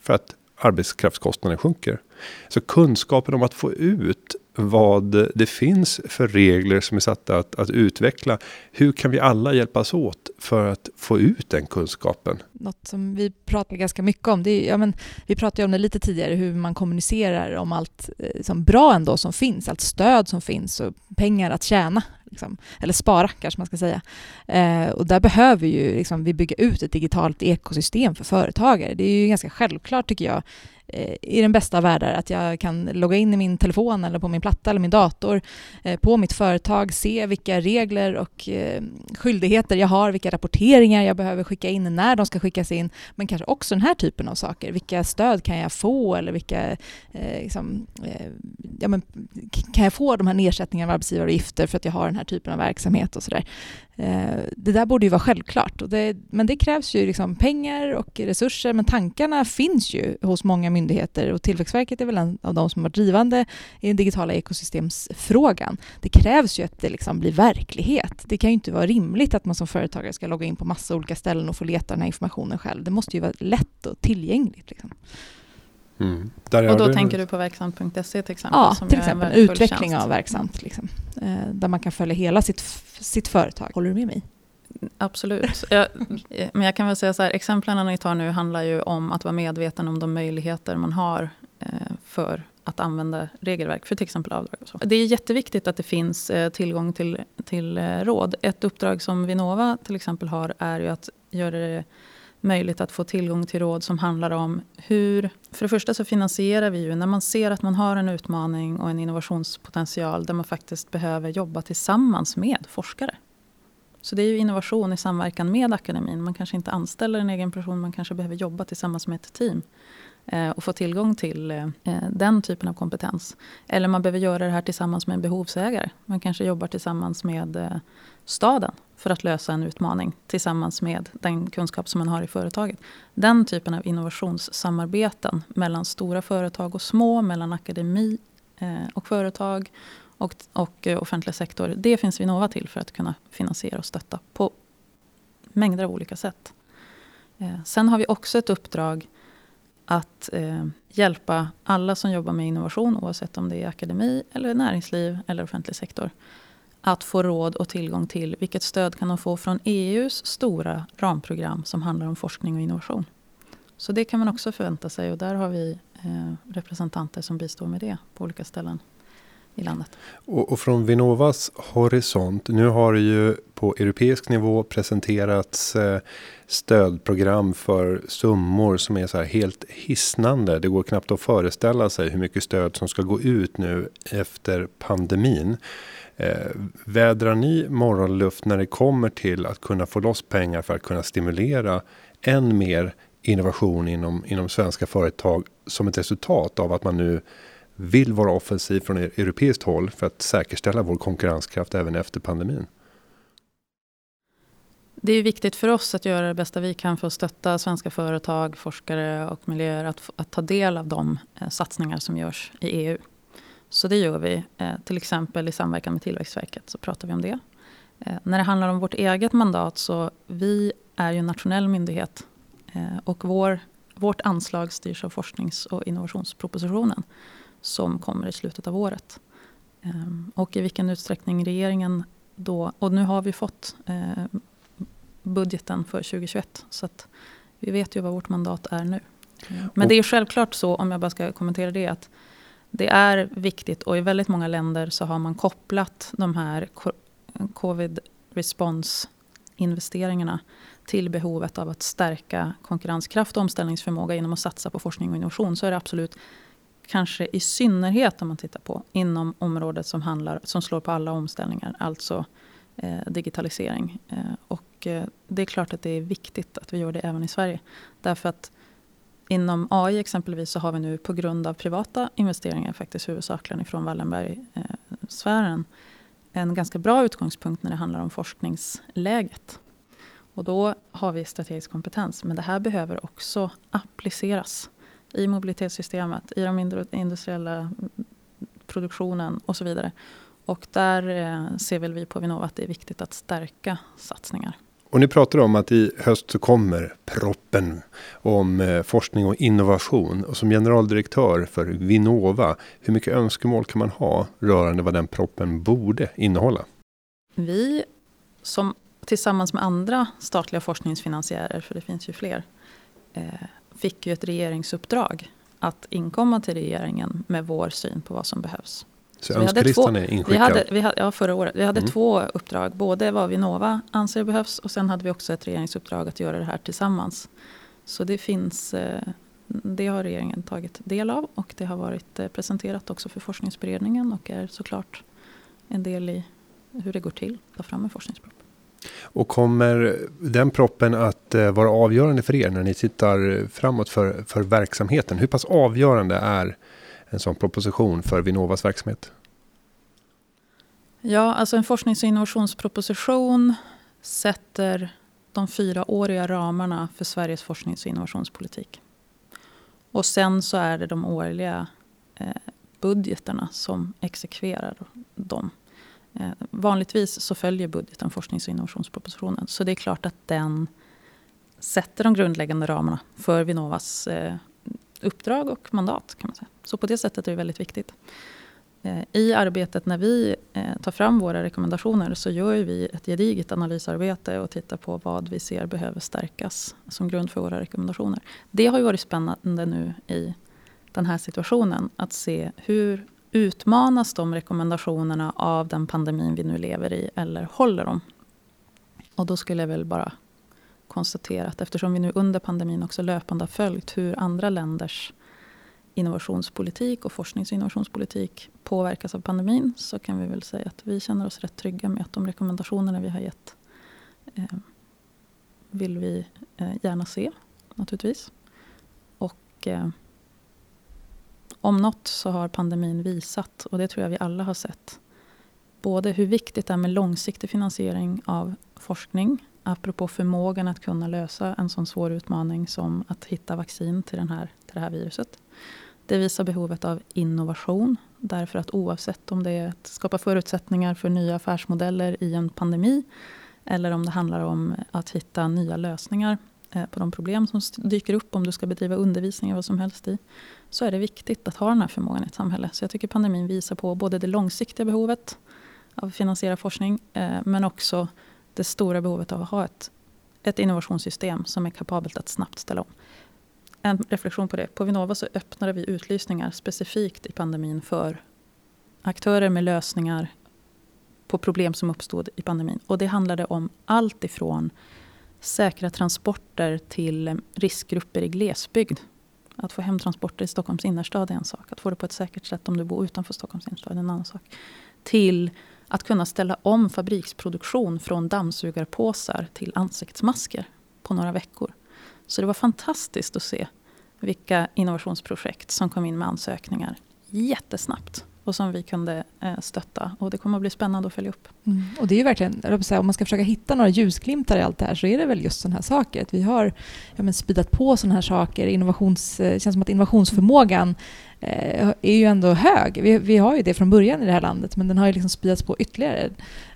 För att arbetskraftskostnaden sjunker. Så kunskapen om att få ut vad det finns för regler som är satta att, att utveckla. Hur kan vi alla hjälpas åt för att få ut den kunskapen? Något som vi pratar ganska mycket om, det är, ja, men, vi pratade om det lite tidigare, hur man kommunicerar om allt eh, som bra ändå som finns, allt stöd som finns och pengar att tjäna. Liksom, eller spara kanske man ska säga. Eh, och där behöver ju liksom, vi bygga ut ett digitalt ekosystem för företagare. Det är ju ganska självklart tycker jag Eh, i den bästa av världar, att jag kan logga in i min telefon eller på min platta eller min dator eh, på mitt företag, se vilka regler och eh, skyldigheter jag har, vilka rapporteringar jag behöver skicka in, när de ska skickas in, men kanske också den här typen av saker. Vilka stöd kan jag få eller vilka liksom, ja, men, kan jag få de här nedsättningarna av arbetsgivaravgifter för att jag har den här typen av verksamhet och sådär. Eh, det där borde ju vara självklart. Det, men det krävs ju liksom pengar och resurser, men tankarna finns ju hos många myndigheter och Tillväxtverket är väl en av de som var drivande i den digitala ekosystemsfrågan. Det krävs ju att det liksom blir verklighet. Det kan ju inte vara rimligt att man som företagare ska logga in på massa olika ställen och få leta den här informationen själv. Det måste ju vara lätt och tillgängligt. Liksom. Mm. och då tänker du på verksamt.se till exempel? Ja, till exempel utveckling av verksamt. Liksom, eh, där man kan följa hela sitt, sitt företag. Håller du med mig? Absolut. Jag, men jag kan väl säga så här, exemplen ni tar nu handlar ju om att vara medveten om de möjligheter man har eh, för att använda regelverk för till exempel avdrag. Och så. Det är jätteviktigt att det finns eh, tillgång till, till eh, råd. Ett uppdrag som Vinnova till exempel har är ju att göra det möjligt att få tillgång till råd som handlar om hur... För det första så finansierar vi ju när man ser att man har en utmaning och en innovationspotential där man faktiskt behöver jobba tillsammans med forskare. Så det är ju innovation i samverkan med akademin. Man kanske inte anställer en egen person, man kanske behöver jobba tillsammans med ett team eh, och få tillgång till eh, eh, den typen av kompetens. Eller man behöver göra det här tillsammans med en behovsägare. Man kanske jobbar tillsammans med staden för att lösa en utmaning tillsammans med den kunskap som man har i företaget. Den typen av innovationssamarbeten mellan stora företag och små, mellan akademi och företag och, och eh, offentlig sektor. Det finns Vinnova till för att kunna finansiera och stötta på mängder av olika sätt. Eh, sen har vi också ett uppdrag att eh, hjälpa alla som jobbar med innovation, oavsett om det är akademi, eller näringsliv eller offentlig sektor, att få råd och tillgång till vilket stöd kan de få från EUs stora ramprogram som handlar om forskning och innovation. Så det kan man också förvänta sig och där har vi eh, representanter som bistår med det på olika ställen i landet. Och, och, från Vinnovas horisont, nu har det ju på europeisk nivå presenterats eh, stödprogram för summor som är så här helt hisnande. Det går knappt att föreställa sig hur mycket stöd som ska gå ut nu efter pandemin. Eh, vädrar ni morgonluft när det kommer till att kunna få loss pengar för att kunna stimulera än mer innovation inom, inom svenska företag som ett resultat av att man nu vill vara offensiv från e- europeiskt håll för att säkerställa vår konkurrenskraft även efter pandemin? Det är viktigt för oss att göra det bästa vi kan för att stötta svenska företag, forskare och miljöer att, att ta del av de eh, satsningar som görs i EU. Så det gör vi. Eh, till exempel i samverkan med Tillväxtverket så pratar vi om det. Eh, när det handlar om vårt eget mandat så vi är ju en nationell myndighet eh, och vår, vårt anslag styrs av forsknings och innovationspropositionen som kommer i slutet av året. Ehm, och i vilken utsträckning regeringen då, och nu har vi fått eh, budgeten för 2021 så att vi vet ju vad vårt mandat är nu. Men det är självklart så, om jag bara ska kommentera det, att det är viktigt och i väldigt många länder så har man kopplat de här covid response investeringarna till behovet av att stärka konkurrenskraft och omställningsförmåga genom att satsa på forskning och innovation så är det absolut kanske i synnerhet om man tittar på inom området som, handlar, som slår på alla omställningar, alltså eh, digitalisering. Eh, och eh, det är klart att det är viktigt att vi gör det även i Sverige. Därför att inom AI exempelvis så har vi nu på grund av privata investeringar, faktiskt huvudsakligen ifrån Wallenberg-sfären, eh, en ganska bra utgångspunkt när det handlar om forskningsläget. Och då har vi strategisk kompetens, men det här behöver också appliceras i mobilitetssystemet, i de industriella produktionen och så vidare. Och där eh, ser väl vi på Vinnova att det är viktigt att stärka satsningar. Och ni pratar om att i höst så kommer proppen om eh, forskning och innovation. Och som generaldirektör för Vinnova, hur mycket önskemål kan man ha rörande vad den proppen borde innehålla? Vi som tillsammans med andra statliga forskningsfinansiärer, för det finns ju fler, eh, fick ju ett regeringsuppdrag att inkomma till regeringen med vår syn på vad som behövs. Så, så önskelistan är inskickad? Vi hade, vi hade, ja, förra året. Vi hade mm. två uppdrag. Både vad Vinnova anser behövs och sen hade vi också ett regeringsuppdrag att göra det här tillsammans. Så det finns, eh, det har regeringen tagit del av och det har varit eh, presenterat också för forskningsberedningen och är såklart en del i hur det går till att ta fram en forskningsproposition. Och kommer den proppen att eh, vara avgörande för er när ni tittar framåt för, för verksamheten? Hur pass avgörande är en sån proposition för Vinnovas verksamhet? Ja, alltså en forsknings och innovationsproposition sätter de fyraåriga ramarna för Sveriges forsknings och innovationspolitik. Och sen så är det de årliga eh, budgeterna som exekverar dem. Eh, vanligtvis så följer budgeten forsknings och innovationspropositionen. Så det är klart att den sätter de grundläggande ramarna för Vinnovas eh, uppdrag och mandat. kan man säga. Så på det sättet är det väldigt viktigt. Eh, I arbetet när vi tar fram våra rekommendationer så gör vi ett gediget analysarbete och tittar på vad vi ser behöver stärkas som grund för våra rekommendationer. Det har ju varit spännande nu i den här situationen. Att se hur utmanas de rekommendationerna av den pandemin vi nu lever i eller håller de? Och då skulle jag väl bara konstatera att eftersom vi nu under pandemin också löpande har följt hur andra länders innovationspolitik och forsknings och innovationspolitik påverkas av pandemin så kan vi väl säga att vi känner oss rätt trygga med att de rekommendationerna vi har gett eh, vill vi eh, gärna se naturligtvis. Och eh, om något så har pandemin visat, och det tror jag vi alla har sett, både hur viktigt det är med långsiktig finansiering av forskning, apropå förmågan att kunna lösa en sån svår utmaning som att hitta vaccin till, den här, till det här viruset. Det visar behovet av innovation, därför att oavsett om det är att skapa förutsättningar för nya affärsmodeller i en pandemi, eller om det handlar om att hitta nya lösningar Eh, på de problem som dyker upp om du ska bedriva undervisning eller vad som helst i, så är det viktigt att ha den här förmågan i ett samhälle. Så jag tycker pandemin visar på både det långsiktiga behovet av att finansiera forskning, eh, men också det stora behovet av att ha ett, ett innovationssystem som är kapabelt att snabbt ställa om. En reflektion på det. På Vinnova så öppnade vi utlysningar specifikt i pandemin för aktörer med lösningar på problem som uppstod i pandemin. Och det handlade om allt ifrån säkra transporter till riskgrupper i glesbygd. Att få hem transporter i Stockholms innerstad är en sak. Att få det på ett säkert sätt om du bor utanför Stockholms innerstad är en annan sak. Till att kunna ställa om fabriksproduktion från dammsugarpåsar till ansiktsmasker på några veckor. Så det var fantastiskt att se vilka innovationsprojekt som kom in med ansökningar jättesnabbt och som vi kunde eh, stötta. Och det kommer att bli spännande att följa upp. Mm. Och det är verkligen, om man ska försöka hitta några ljusglimtar i allt det här så är det väl just sådana här saker. Att vi har ja, men speedat på sådana här saker. Innovations, det känns som att innovationsförmågan är ju ändå hög. Vi, vi, har ju det från början i det här landet men den har ju liksom speedats på ytterligare.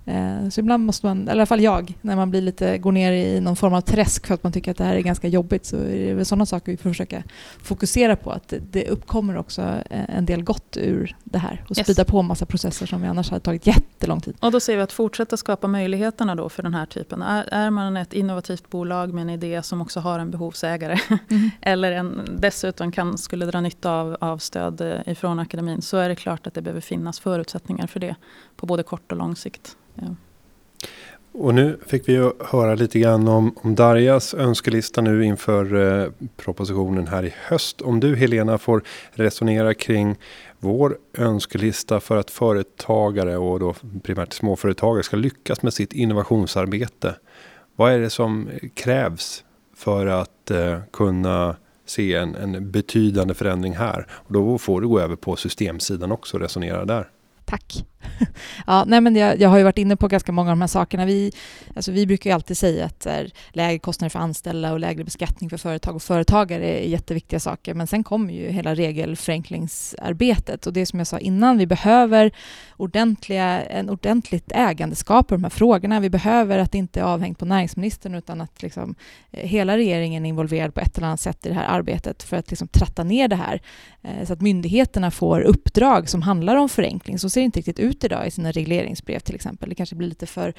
Eh, så ibland måste man, eller i alla fall jag, när man blir lite, går ner i någon form av träsk för att man tycker att det här är ganska jobbigt så är det väl sådana saker vi får försöka fokusera på. Att det uppkommer också eh, en del gott ur det här och yes. sprida på en massa processer som vi annars hade tagit jättelång tid. Och då ser vi att fortsätta skapa möjligheterna då för den här typen. Är, är man ett innovativt bolag med en idé som också har en behovsägare mm. eller en, dessutom kan, skulle dra nytta av, av stöd eh, ifrån akademin så är det klart att det behöver finnas förutsättningar för det på både kort och lång sikt. Ja. Och nu fick vi höra lite grann om, om Darjas önskelista nu inför eh, propositionen här i höst. Om du Helena får resonera kring vår önskelista för att företagare och då primärt småföretagare ska lyckas med sitt innovationsarbete. Vad är det som krävs för att eh, kunna se en, en betydande förändring här? Och då får du gå över på systemsidan också och resonera där. Tack. ja, nej men jag, jag, har ju varit inne på ganska många av de här sakerna. Vi, alltså vi brukar ju alltid säga att här, lägre kostnader för anställda och lägre beskattning för företag och företagare är jätteviktiga saker. Men sen kommer ju hela regelförenklingsarbetet och det som jag sa innan, vi behöver ordentliga, en ordentligt ägandeskap på de här frågorna. Vi behöver att det inte är avhängt på näringsministern utan att liksom, eh, hela regeringen är involverad på ett eller annat sätt i det här arbetet för att liksom, tratta ner det här eh, så att myndigheterna får uppdrag som handlar om förenkling. Så ser det inte riktigt ut idag i sina regleringsbrev till exempel. Det kanske blir lite för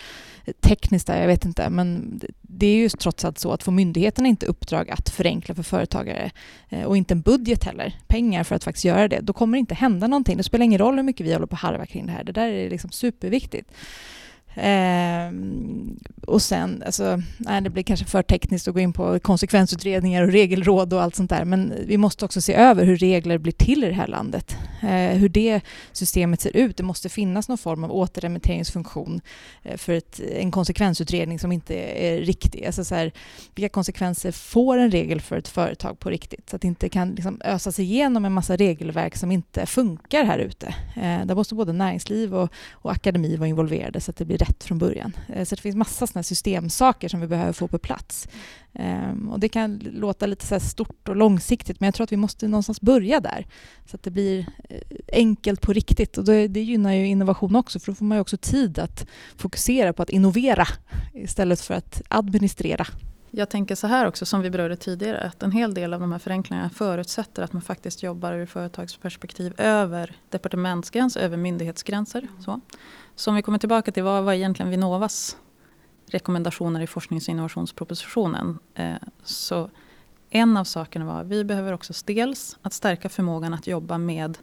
tekniskt där, jag vet inte. Men det är ju trots allt så att får myndigheterna inte uppdrag att förenkla för företagare eh, och inte en budget heller, pengar för att faktiskt göra det, då kommer det inte hända någonting. Det spelar ingen roll hur mycket vi håller på att harva kring det här. Det där är liksom superviktigt. Eh, och sen, alltså, nej, det blir kanske för tekniskt att gå in på konsekvensutredningar och regelråd och allt sånt där, men vi måste också se över hur regler blir till i det här landet. Eh, hur det systemet ser ut. Det måste finnas någon form av återremitteringsfunktion eh, för ett, en konsekvensutredning som inte är riktig. Alltså så här, vilka konsekvenser får en regel för ett företag på riktigt? Så att det inte kan liksom ösas igenom en massa regelverk som inte funkar här ute. Eh, där måste både näringsliv och, och akademi vara involverade så att det blir rätt från början. Eh, så det finns massa såna systemsaker som vi behöver få på plats. Ehm, och det kan låta lite så stort och långsiktigt men jag tror att vi måste någonstans börja där så att det blir eh, enkelt på riktigt. Och det, det gynnar ju innovation också för då får man ju också tid att fokusera på att innovera istället för att administrera. Jag tänker så här också som vi berörde tidigare att en hel del av de här förenklingarna förutsätter att man faktiskt jobbar ur företagsperspektiv över departementsgränser, över myndighetsgränser. Så. Så om vi kommer tillbaka till vad var egentligen Vinnovas rekommendationer i forsknings och innovationspropositionen. Eh, så en av sakerna var att vi behöver också dels att stärka förmågan att jobba med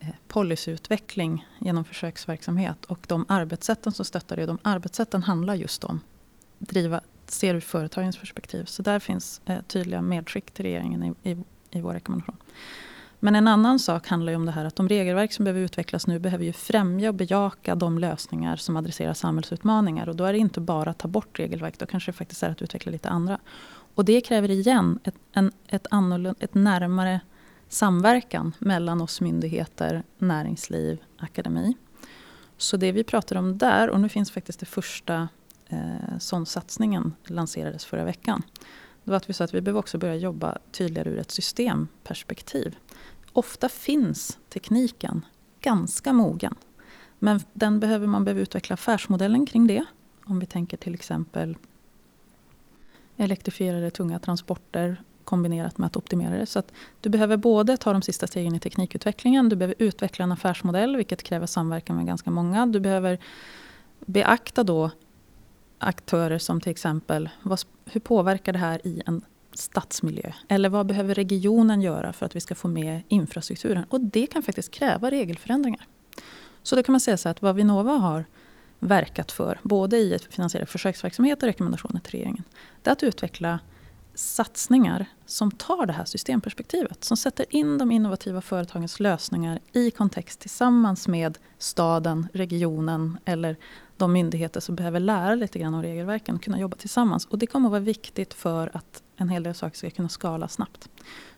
eh, policyutveckling genom försöksverksamhet. Och de arbetssätten som stöttar det, de arbetssätten handlar just om driva, ser ur företagens perspektiv. Så där finns eh, tydliga medskick till regeringen i, i, i vår rekommendation. Men en annan sak handlar ju om det här att de regelverk som behöver utvecklas nu behöver ju främja och bejaka de lösningar som adresserar samhällsutmaningar. Och då är det inte bara att ta bort regelverk, då kanske det faktiskt är att utveckla lite andra. Och det kräver igen ett, en, ett, ett närmare samverkan mellan oss myndigheter, näringsliv, akademi. Så det vi pratar om där, och nu finns faktiskt det första eh, sån satsningen lanserades förra veckan. Det var att vi sa att vi behöver också börja jobba tydligare ur ett systemperspektiv. Ofta finns tekniken ganska mogen. Men den behöver man behöver utveckla affärsmodellen kring det. Om vi tänker till exempel elektrifierade tunga transporter kombinerat med att optimera det. Så att du behöver både ta de sista stegen i teknikutvecklingen, du behöver utveckla en affärsmodell vilket kräver samverkan med ganska många. Du behöver beakta då aktörer som till exempel vad, hur påverkar det här i en stadsmiljö? Eller vad behöver regionen göra för att vi ska få med infrastrukturen? Och det kan faktiskt kräva regelförändringar. Så då kan man säga så att vad Vinnova har verkat för, både i finansierad försöksverksamhet och rekommendationer till regeringen, det är att utveckla satsningar som tar det här systemperspektivet. Som sätter in de innovativa företagens lösningar i kontext tillsammans med staden, regionen eller de myndigheter som behöver lära lite grann om regelverken och kunna jobba tillsammans. Och det kommer att vara viktigt för att en hel del saker ska kunna skala snabbt.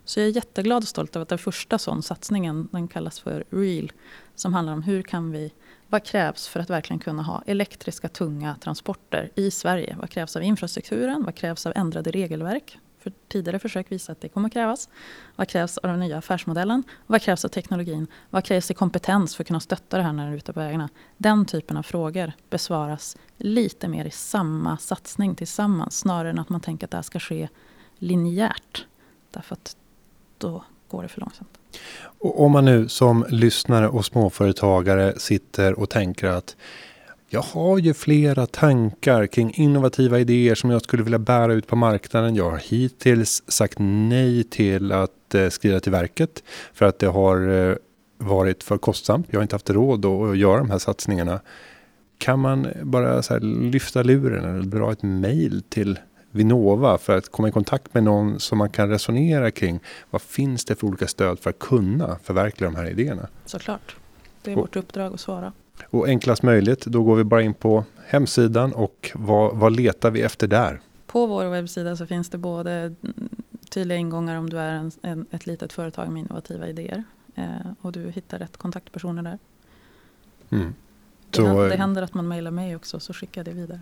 Så jag är jätteglad och stolt över att den första sån satsningen, den kallas för REAL, som handlar om hur kan vi vad krävs för att verkligen kunna ha elektriska tunga transporter i Sverige? Vad krävs av infrastrukturen? Vad krävs av ändrade regelverk? För tidigare försök visar att det kommer krävas. Vad krävs av den nya affärsmodellen? Vad krävs av teknologin? Vad krävs i kompetens för att kunna stötta det här när det är ute på vägarna? Den typen av frågor besvaras lite mer i samma satsning tillsammans snarare än att man tänker att det här ska ske linjärt. Därför att då går det för långsamt. Och om man nu som lyssnare och småföretagare sitter och tänker att jag har ju flera tankar kring innovativa idéer som jag skulle vilja bära ut på marknaden. Jag har hittills sagt nej till att eh, skriva till verket för att det har eh, varit för kostsamt. Jag har inte haft råd att göra de här satsningarna. Kan man bara lyfta luren eller dra ett mejl till Vinnova för att komma i kontakt med någon som man kan resonera kring. Vad finns det för olika stöd för att kunna förverkliga de här idéerna? Såklart. Det är vårt uppdrag att svara. Och enklast möjligt, då går vi bara in på hemsidan och vad, vad letar vi efter där? På vår webbsida så finns det både tydliga ingångar om du är en, en, ett litet företag med innovativa idéer. Eh, och du hittar rätt kontaktpersoner där. Mm. Det, händer, det händer att man mejlar mig också så skickar jag det vidare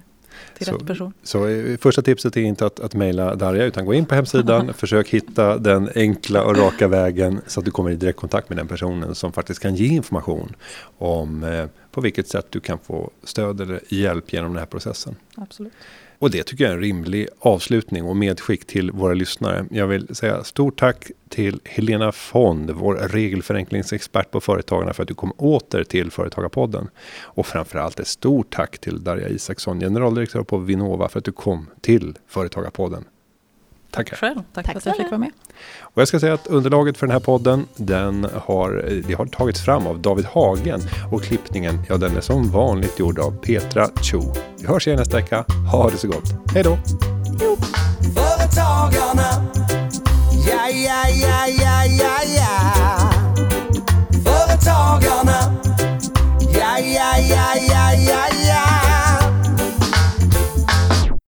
till så, rätt person. Så första tipset är inte att, att mejla Darja utan gå in på hemsidan, försök hitta den enkla och raka vägen så att du kommer i direktkontakt med den personen som faktiskt kan ge information om eh, på vilket sätt du kan få stöd eller hjälp genom den här processen. Absolut. Och det tycker jag är en rimlig avslutning och medskick till våra lyssnare. Jag vill säga stort tack till Helena Fond, vår regelförenklingsexpert på Företagarna för att du kom åter till Företagarpodden. Och framförallt ett stort tack till Darja Isaksson, generaldirektör på Vinnova för att du kom till Företagarpodden. Tackar. Själv. Tack, Tack för att jag fick vara med. Och jag ska säga att underlaget för den här podden, den har, det har tagits fram av David Hagen och klippningen, ja den är som vanligt gjord av Petra Cho. Vi hörs igen nästa vecka. Ha det så gott. Hej då! Företagarna, ja, ja, ja, ja, ja, ja. Företagarna, ja, ja, ja, ja, ja, ja.